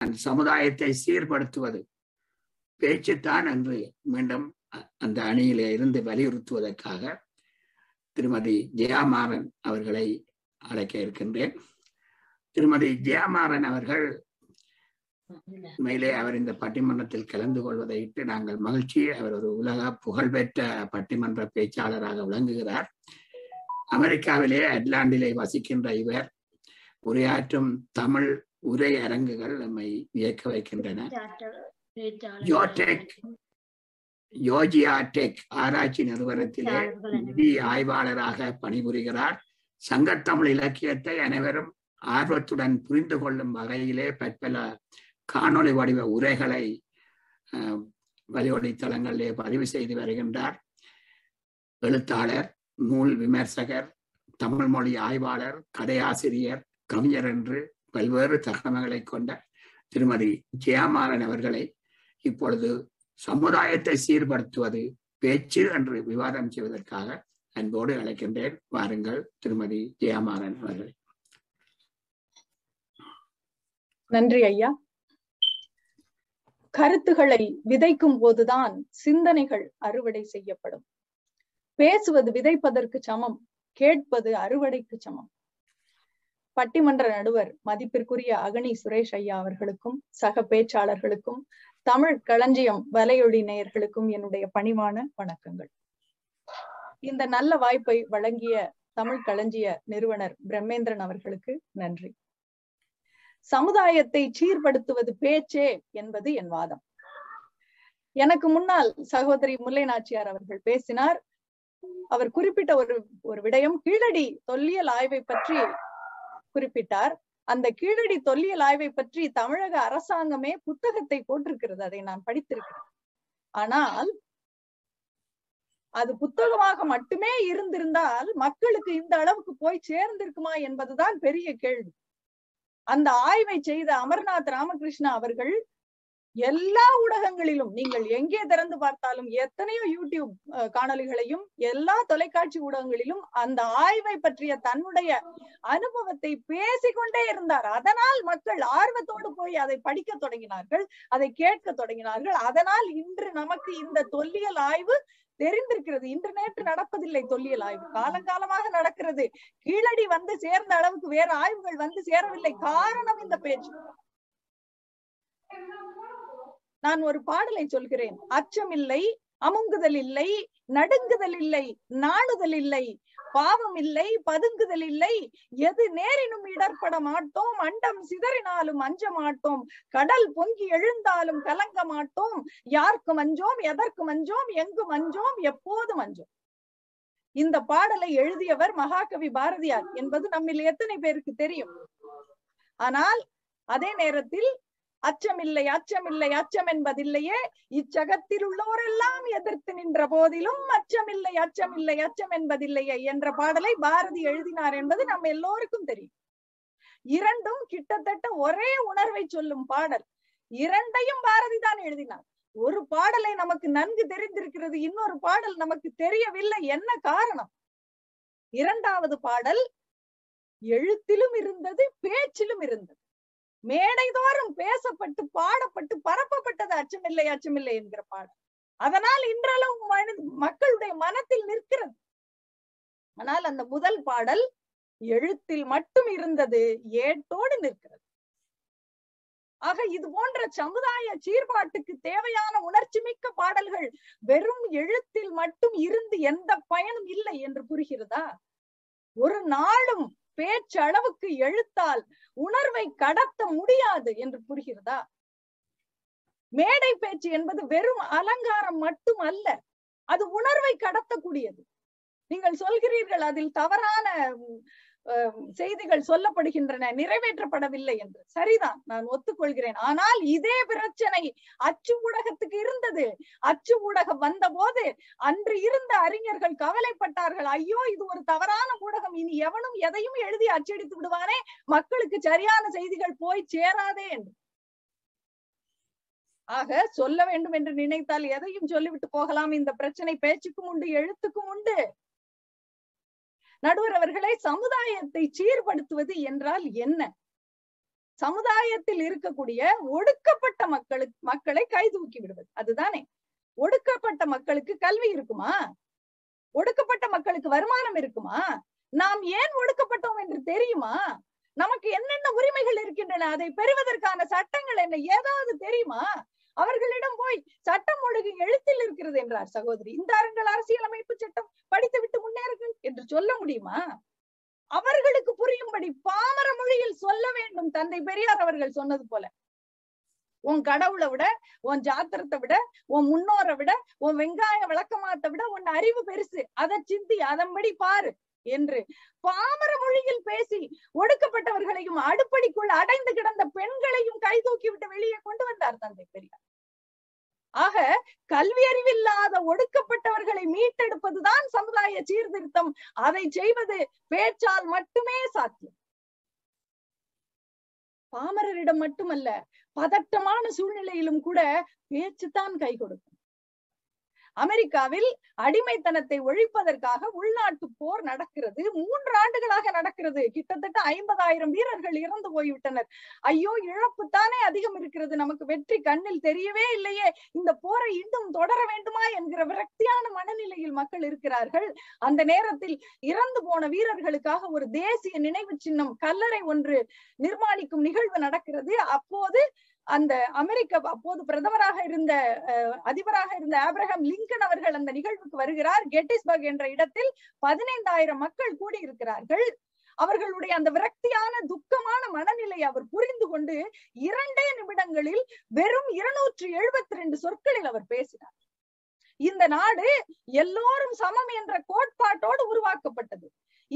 அந்த சமுதாயத்தை சீர்படுத்துவது பேச்சுத்தான் என்று மீண்டும் அ- அந்த அணியிலே இருந்து வலியுறுத்துவதற்காக திருமதி ஜெயாமாறன் அவர்களை அழைக்க இருக்கின்றேன். திருமதி ஜெயாமாறன் அவர்கள் உண்மையிலே அவர் இந்த பட்டிமன்றத்தில் கலந்து கொள்வதை இட்டு நாங்கள் மகிழ்ச்சி. அவர் ஒரு உலக புகழ்பெற்ற பட்டிமன்ற பேச்சாளராக விளங்குகிறார். அமெரிக்காவிலே அட்லாண்டிலே வசிக்கின்ற இவர் உரையாற்றும் தமிழ் உரை அரங்குகள் நம்மை வியக்க வைக்கின்றன. யோஜியா டெக் ஆராய்ச்சி நிறுவனத்திலே நிதி ஆய்வாளராக பணிபுரிகிறார். சங்கத்தமிழ் இலக்கியத்தை அனைவரும் ஆர்வத்துடன் புரிந்து கொள்ளும் வகையிலே பற்பல காணொளி வடிவ உரைகளை வலியொலி தளங்களிலே பதிவு செய்து வருகின்றார். எழுத்தாளர் நூல் விமர்சகர் தமிழ் மொழி ஆய்வாளர் கதையாசிரியர் கவிஞர் என்று பல்வேறு தகவல்களை கொண்ட திருமதி ஜெயமாறன் அவர்களை இப்பொழுது சமுதாயத்தை சீர்படுத்துவது பேச்சு என்று விவாதம் செய்வதற்காக அன்போடு அழைக்கின்றேன். வாருங்கள் திருமதி ஜெயமாறன் அவர்களை. நன்றி ஐயா. கருத்துகளை விதைக்கும் போதுதான் சிந்தனைகள் அறுவடை செய்யப்படும். பேசுவது விதைப்பதற்கு சமம் கேட்பது அறுவடைக்கு சமம். பட்டிமன்ற நடுவர் மதிப்பிற்குரிய அகனி சுரேஷ் ஐயா அவர்களுக்கும் சக பேச்சாளர்களுக்கும் தமிழ் களஞ்சியம் வலையொலி நேயர்களுக்கும் என்னுடைய பணிவான வணக்கங்கள். இந்த நல்ல வாய்ப்பை வழங்கிய தமிழ் களஞ்சிய நிறுவனர் பிரம்மேந்திரன் அவர்களுக்கு நன்றி. சமுதாயத்தை சீர்படுத்துவது பேச்சே என்பது என் வாதம். எனக்கு முன்னால் சகோதரி முல்லை நாச்சியார் அவர்கள் பேசினார். அவர் குறிப்பிட்ட ஒரு ஒரு விடயம் கீழடி தொல்லியல் ஆய்வை பற்றி குறிப்பிட்டார். அந்த கீழடி தொல்லியல் ஆய்வை பற்றி தமிழக அரசாங்கமே புத்தகத்தை போட்டிருக்கிறது. அதை நான் படித்திருக்கிறேன். ஆனால் அது புத்தகமாக மட்டுமே இருந்திருந்தால் மக்களுக்கு இந்த அளவுக்கு போய் சேர்ந்திருக்குமா என்பதுதான் பெரிய கேள்வி. அந்த ஆய்வை செய்த அமர்நாத் ராமகிருஷ்ணா அவர்கள் எல்லா ஊடகங்களிலும் நீங்கள் எங்கே திறந்து பார்த்தாலும் எத்தனையோ யூடியூப் காணொலிகளையும் காணொளிகளையும் எல்லா தொலைக்காட்சி ஊடகங்களிலும் அந்த ஆய்வை பற்றிய தன்னுடைய அனுபவத்தை பேசிக்கொண்டே இருந்தார். அதனால் மக்கள் ஆர்வத்தோடு போய் அதை படிக்க தொடங்கினார்கள் அதை கேட்க தொடங்கினார்கள். அதனால் இன்று நமக்கு இந்த தொல்லியல் ஆய்வு தெரிந்திருக்கிறது. இன்று நேற்று நடப்பதில்லை தொல்லியல் ஆய்வு. காலங்காலமாக நடக்கிறது. கீழடி வந்து சேர்ந்த அளவுக்கு வேற ஆய்வுகள் வந்து சேரவில்லை. காரணம் இந்த பேச்சு. நான் ஒரு பாடலை சொல்கிறேன். அச்சமில்லை அமுங்குதல் இல்லை நடுங்குதல் இல்லை நாணுதல் இல்லை பாவம் இல்லை பதுங்குதல் இல்லை எது நேரினும் இடர்பட மாட்டோம் அண்டம் சிதறினாலும் அஞ்ச மாட்டோம் கடல் பொங்கி எழுந்தாலும் கலங்க மாட்டோம் யாருக்கும் அஞ்சோம் எதற்கு அஞ்சோம் எங்கும் அஞ்சோம் எப்போதும் அஞ்சோம் இந்த பாடலை எழுதியவர் மகாகவி பாரதியார் என்பது நம்மில் எத்தனை பேருக்கு தெரியும்? ஆனால் அதே நேரத்தில் அச்சமில்லை அச்சமில்லை அச்சம் என்பதில்லையே இச்சகத்தில் உள்ளோரெல்லாம் எதிர்த்து நின்ற போதிலும் அச்சமில்லை அச்சமில்லை அச்சம் என்பதில்லையே என்ற பாடலை பாரதி எழுதினார் என்பது நம்ம எல்லோருக்கும் தெரியும். இரண்டும் கிட்டத்தட்ட ஒரே உணர்வை சொல்லும் பாடல். இரண்டையும் பாரதி தான் எழுதினார். ஒரு பாடலை நமக்கு நன்கு தெரிந்திருக்கிறது இன்னொரு பாடல் நமக்கு தெரியவில்லை என்ன காரணம்? இரண்டாவது பாடல் எழுத்திலும் இருந்தது பேச்சிலும் இருந்தது. மேடைதோறும் பேசப்பட்டு பாடப்பட்டு பரப்பப்பட்டது அச்சமில்லை அச்சமில்லை என்கிற பாடல். அதனால் இன்றளவு மனு மக்களுடைய மனத்தில் நிற்கிறது. ஆனால் அந்த முதல் பாடல் எழுத்தில் மட்டும் இருந்தது ஏட்டோடு நிற்கிறது. ஆக இது போன்ற சமுதாய சீர்பாட்டுக்கு தேவையான உணர்ச்சி மிக்க பாடல்கள் வெறும் எழுத்தில் மட்டும் இருந்து எந்த பயனும் இல்லை என்று புரிகிறதா? ஒரு நாளும் பேச்சளவுக்கு எழுத்தால் உணர்வை கடத்த முடியாது என்று புரிகிறதா? மேடை பேச்சு என்பது வெறும் அலங்காரம் மட்டும் அல்ல அது உணர்வை கடத்தக்கூடியது. நீங்கள் சொல்கிறீர்கள் அதில் தவறான செய்திகள் சொல்லப்படுகின்றன நிறைவேற்றப்படவில்லை என்று. சரிதான் நான் ஒத்துக்கொள்கிறேன். ஆனால் இதே பிரச்சனை அச்சு ஊடகத்துக்கு இருந்தது. அச்சு ஊடகம் வந்த போது அன்று இருந்த அறிஞர்கள் கவலைப்பட்டார்கள். ஐயோ இது ஒரு தவறான ஊடகம். இனி எவனும் எதையும் எழுதி அச்சடித்து விடுவானே? மக்களுக்கு சரியான செய்திகள் போய் சேராதே என்று. ஆக சொல்ல வேண்டும் என்று நினைத்தால் எதையும் சொல்லிவிட்டு போகலாம். இந்த பிரச்சனை பேச்சுக்கும் உண்டு எழுத்துக்கும் உண்டு. நடுவர் அவர்களை சமுதாயத்தை சீர்படுத்துவது என்றால் என்ன? சமுதாயத்தில் இருக்கக்கூடிய ஒடுக்கப்பட்ட மக்களுக்கு மக்களை கைதூக்கி விடுவது. அதுதானே. ஒடுக்கப்பட்ட மக்களுக்கு கல்வி இருக்குமா? ஒடுக்கப்பட்ட மக்களுக்கு வருமானம் இருக்குமா? நாம் ஏன் ஒடுக்கப்பட்டோம் என்று தெரியுமா? நமக்கு என்னென்ன உரிமைகள் இருக்கின்றன? அதை பெறுவதற்கான சட்டங்கள் என்ன? ஏதாவது தெரியுமா? அவர்களிடம் போய் சட்டம் ஒழுங்கு எழுத்தில் இருக்கிறது என்றார் சகோதரி. இந்தாருங்கள் அரசியலமைப்பு சட்டம் படித்து விட்டு முன்னேறுங்கள் என்று சொல்ல முடியுமா? அவர்களுக்கு புரியும்படி பாமர மொழியில் சொல்ல வேண்டும். தந்தை பெரியார் அவர்கள் சொன்னது போல. உன் கடவுளை விட உன் ஜாத்திரத்தை விட உன் முன்னோரை விட உன் வெங்காய விளக்கமாத்தை விட உன் அறிவு பெருசு. அதை சிந்தி அதன்படி பாரு என்று பாமர மொழியில் பேசி ஒடுக்கப்பட்டவர்களையும் அடுப்படிக்குள் அடைந்து கிடந்த பெண்களையும் கை தூக்கி விட்டு வெளியே கொண்டு வந்தார் தந்தை பெரியார். ஆக கல்வி அறிவில்லாத ஒடுக்கப்பட்டவர்களை மீட்டெடுப்பதுதான் சமுதாய சீர்திருத்தம். அதை செய்வது பேச்சால் மட்டுமே சாத்தியம். பாமரரிடம் மட்டுமல்ல பதட்டமான சூழ்நிலையிலும் கூட பேச்சுத்தான் கை கொடுக்கும். அமெரிக்காவில் அடிமைத்தனத்தை ஒழிப்பதற்காக உள்நாட்டு போர் நடக்கிறது. மூன்று ஆண்டுகளாக நடக்கிறது. கிட்டத்தட்ட ஐம்பதாயிரம் வீரர்கள் இறந்து போய்விட்டனர். ஐயோ இழப்பு தானே அதிகம் இருக்கிறது. நமக்கு வெற்றி கண்ணில் தெரியவே இல்லையே. இந்த போரை இன்னும் தொடர வேண்டுமா என்கிற விரக்தியான மனநிலையில் மக்கள் இருக்கிறார்கள். அந்த நேரத்தில் இறந்து போன வீரர்களுக்காக ஒரு தேசிய நினைவு சின்னம் கல்லறை ஒன்று நிர்மாணிக்கும் நிகழ்வு நடக்கிறது. அப்போது அந்த அமெரிக்க அப்போது பிரதமராக இருந்த அதிபராக இருந்த ஆப்ரஹாம் லிங்கன் அவர்கள் அந்த நிகழ்வுக்கு வருகிறார். கெட்டிஸ்பர்க் என்ற இடத்தில் பதினைந்தாயிரம் மக்கள் கூடியிருக்கிறார்கள். அவர்களுடைய அந்த விரக்தியான துக்கமான மனநிலை அவர் புரிந்து கொண்டு இரண்டே நிமிடங்களில் வெறும் இருநூற்று எழுபத்தி ரெண்டு சொற்களில் அவர் பேசினார். இந்த நாடு எல்லோரும் சமம் என்ற கோட்பாட்டோடு உருவாக்கப்பட்டது.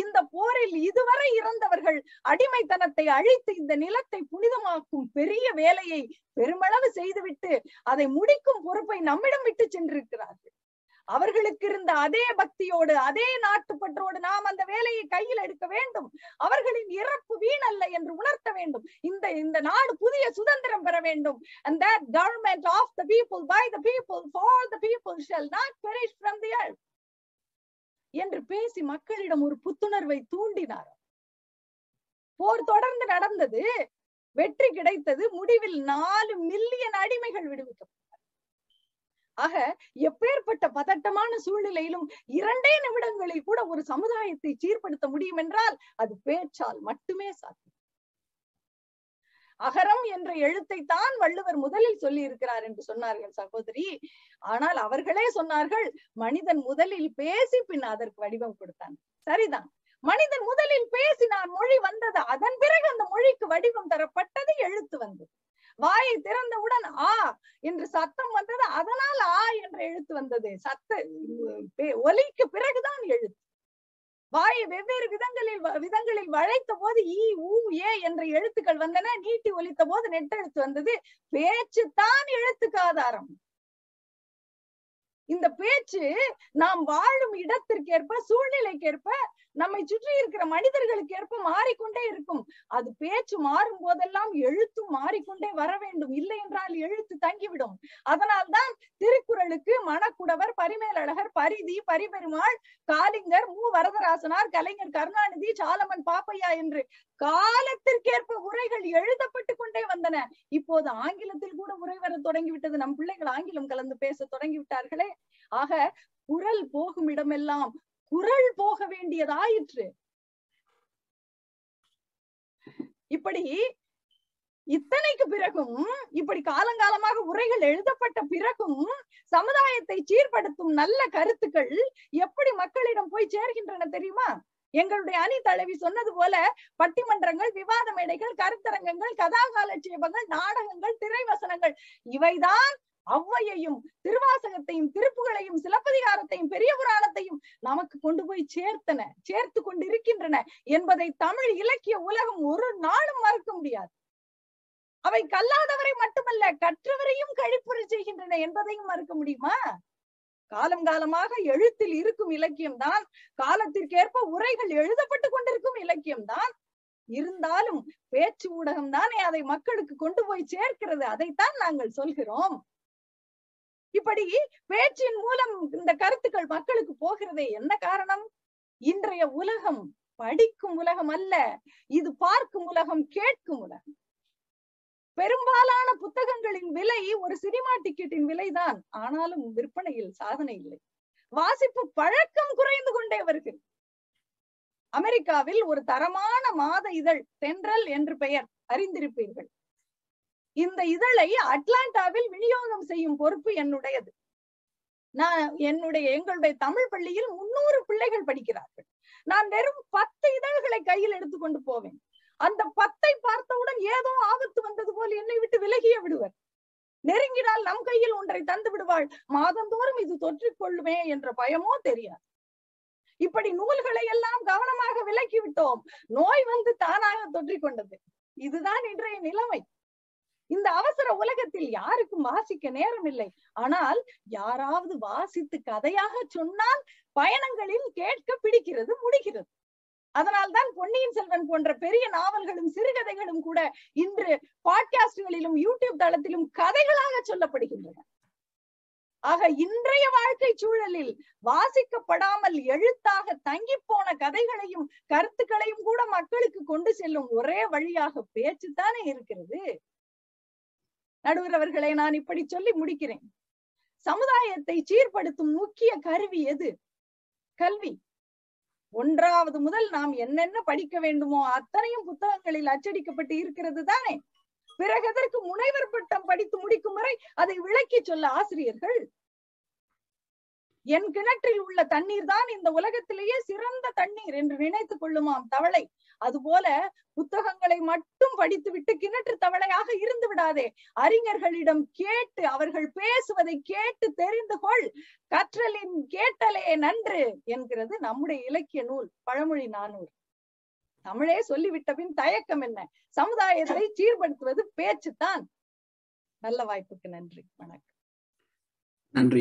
இந்த போரில் இதுவரை இறந்தவர்கள் அடிமைத்தனத்தை அழித்து இந்த நிலத்தை புனிதமாக்கும் பெரிய வேலையை பெருமளவு செய்துவிட்டு அதை முடிக்கும் பொறுப்பை நம்மிடம் விட்டு சென்றிருக்கிறார்கள். அவர்களுக்கு இருந்த அதே பக்தியோடு அதே நாட்டுப்பற்றோடு நாம் அந்த வேலையை கையில் எடுக்க வேண்டும். அவர்களின் இறப்பு வீணல்ல என்று உணர்த்த வேண்டும். இந்த இந்த நாடு புதிய சுதந்திரம் பெற வேண்டும். And that government of the people by the people for the people shall not perish from the earth. என்று பேசி மக்களிடம் ஒரு புத்துணர்வை தூண்டினார். போர் தொடர்ந்து நடந்தது. வெற்றி கிடைத்தது. முடிவில் நாலு மில்லியன் அடிமைகள் விடுவிக்கப்பட்டனர் ஆக எப்பேற்பட்ட பதட்டமான சூழ்நிலையிலும் இரண்டே நிமிடங்களில் கூட ஒரு சமுதாயத்தை சீர்படுத்த முடியும் என்றால் அது பேச்சால் மட்டுமே சாத்தியம். அகரம் என்ற எழுத்தை தான் வள்ளுவர் முதலில் சொல்லி இருக்கிறார் என்று சொன்னார்கள் சகோதரி. ஆனால் அவர்களே சொன்னார்கள் மனிதன் முதலில் பேசி பின் அதற்கு வடிவம் கொடுத்தான். சரிதான். மனிதன் முதலில் பேசினான் மொழி வந்தது அதன் பிறகு அந்த மொழிக்கு வடிவம் தரப்பட்டது எழுத்து வந்தது. வாயை திறந்தவுடன் ஆ என்று சத்தம் வந்தது அதனால் ஆ என்ற எழுத்து வந்தது. சத்த ஒலிக்கு பிறகுதான் எழுத்து. வாயை வெவ்வேறு விதங்களில் விதங்களில் வளைத்த போது ஈ ஊ ஏ என்ற எழுத்துக்கள் வந்தன. நீட்டி ஒலித்த போது நெட்டெழுத்து வந்தது. பேச்சு தான் எழுத்துக்கு ஆதாரம். இந்த பேச்சு நாம் வாழும் இடத்திற்கேற்ப சூழ்நிலைக்கேற்ப நம்மை சுற்றி இருக்கிற மனிதர்களுக்கு ஏற்ப மாறிக்கொண்டே இருக்கும். அது பேச்சு மாறும் போதெல்லாம் எழுத்தும் மாறிக்கொண்டே வர வேண்டும். இல்லை என்றால் எழுத்து தங்கிவிடும். அதனால்தான் திருக்குறளுக்கு மணக்குடவர் பரிமேலழகர் பரிதி பரிபெருமாள் காலிங்கர் மு. வரதராசனார் கலைஞர் கருணாநிதி சாலமன் பாப்பையா என்று காலத்திற்கேற்ப உரைகள் எழுதப்பட்டு கொண்டே வந்தன. இப்போது ஆங்கிலத்தில் கூட உரை வர தொடங்கிவிட்டது. நம் பிள்ளைகள் ஆங்கிலம் கலந்து பேச தொடங்கி விட்டார்களே ஆக குரல் போகும் இடமெல்லாம் குரல் போக வேண்டியதாயிற்று. இப்படி இத்தனைக்கு பிறகும் இப்படி காலங்காலமாக உரைகள் எழுதப்பட்ட பிறகும் சமுதாயத்தை சீர்படுத்தும் நல்ல கருத்துக்கள் எப்படி மக்களிடம் போய் சேர்கின்றன தெரியுமா? எங்களுடைய அணி தலைவி சொன்னது போல பட்டிமன்றங்கள் விவாத மேடைகள் கருத்தரங்கங்கள் கதாகாலட்சேபங்கள் நாடகங்கள் திரைவசனங்கள் இவைதான் அவ்வையையும் திருவாசகத்தையும் திருப்புகளையும் சிலப்பதிகாரத்தையும் பெரிய புராணத்தையும் நமக்கு கொண்டு போய் சேர்த்தன சேர்த்து கொண்டிருக்கின்றன என்பதை தமிழ் இலக்கிய உலகம் ஒரு நாளும் மறுக்க முடியாது. அவை கல்லாதவரை மட்டுமல்ல கற்றவரையும் கழிப்புரை செய்கின்றன என்பதையும் மறுக்க முடியுமா? காலம் காலமாக எழுத்தில் இருக்கும் இலக்கியம் தான். காலத்திற்கேற்ப உரைகள் எழுதப்பட்டு கொண்டிருக்கும் இலக்கியம் தான். இருந்தாலும் பேச்சு ஊடகம் தானே அதை மக்களுக்கு கொண்டு போய் சேர்க்கிறது. அதைத்தான் நாங்கள் சொல்கிறோம். இப்படி பேச்சின் மூலம் இந்த கருத்துக்கள் மக்களுக்கு போகிறதே என்ன காரணம்? இன்றைய உலகம் படிக்கும் உலகம் அல்ல இது பார்க்கும் உலகம் கேட்கும் உலகம். பெரும்பாலான புத்தகங்களின் விலை ஒரு சினிமா டிக்கெட்டின் விலைதான். ஆனாலும் விற்பனையில் சாதனை இல்லை. வாசிப்பு பழக்கம் குறைந்து கொண்டே வருகிறது. அமெரிக்காவில் ஒரு தரமான மாத இதழ் தென்றல் என்று பெயர் அறிந்திருப்பீர்கள். இந்த இதழை அட்லாண்டாவில் விநியோகம் செய்யும் பொறுப்பு என்னுடையது. நான் என்னுடைய எங்களுடைய தமிழ் பள்ளியில் முன்னூறு பிள்ளைகள் படிக்கிறார்கள். நான் வெறும் பத்து இதழ்களை கையில் எடுத்துக்கொண்டு போவேன். அந்த பத்தை பார்த்தவுடன் ஏதோ ஆபத்து வந்தது போல் என்னை விட்டு விலகிய விடுவர். நெருங்கினால் நம் கையில் ஒன்றை தந்து விடுவாள். மாதந்தோறும் இது தொற்றிக் கொள்ளுமே என்ற பயமோ தெரியாது. இப்படி நூல்களை எல்லாம் கவனமாக விலக்கி விட்டோம். நோய் வந்து தானாக தொற்றிக் கொண்டது இதுதான் இன்றைய நிலைமை. இந்த அவசர உலகத்தில் யாருக்கும் வாசிக்க நேரம் இல்லை ஆனால் யாராவது வாசித்து கதையாக சொன்னால் பயணங்களில் கேட்க பிடிக்கிறது முடிகிறது. அதனால்தான் பொன்னியின் செல்வன் போன்ற பெரிய நாவல்களும் சிறுகதைகளும் கூட இன்று பாட்காஸ்டுகளிலும் யூடியூப் தளத்திலும் கதைகளாக சொல்லப்படுகின்றன. ஆக இன்றைய வாழ்க்கை சூழலில் வாசிக்கப்படாமல் எழுத்தாக தங்கி போன கதைகளையும் கருத்துக்களையும் கூட மக்களுக்கு கொண்டு செல்லும் ஒரே வழியாக பேச்சு தானே இருக்கிறது. நடுவர் அவர்களை நான் இப்படி சொல்லி முடிக்கிறேன். சமுதாயத்தை சீர்படுத்தும் முக்கிய கருவி எது? கல்வி. ஒன்றாவது முதல் நாம் என்னென்ன படிக்க வேண்டுமோ அத்தனையும் புத்தகங்களில் அச்சடிக்கப்பட்டு இருக்கிறது தானே? பிறகு அதற்கு முனைவர் பட்டம் படித்து முடிக்கும் வரை அதை விளக்கி சொல்ல ஆசிரியர்கள் என் கிணற்றில் உள்ள தண்ணீர் தான் இந்த உலகத்திலேயே சிறந்த தண்ணீர் என்று நினைத்துக் கொள்ளுமாம் தவளை. அதுபோல புத்தகங்களை மட்டும் படித்துவிட்டு கிணற்று தவளையாக இருந்து விடாதே. அறிஞர்களிடம் கேட்டு அவர்கள் பேசுவதை கேட்டு தெரிந்து கொள். கற்றலின் கேட்டலே நன்று என்கிறது நம்முடைய இலக்கிய நூல் பழமொழி நானூறு. தமிழே சொல்லிவிட்ட பின் தயக்கம் என்ன? சமுதாயத்தை சீர்படுத்துவது பேச்சுத்தான். நல்ல வாய்ப்புக்கு நன்றி. வணக்கம். நன்றி.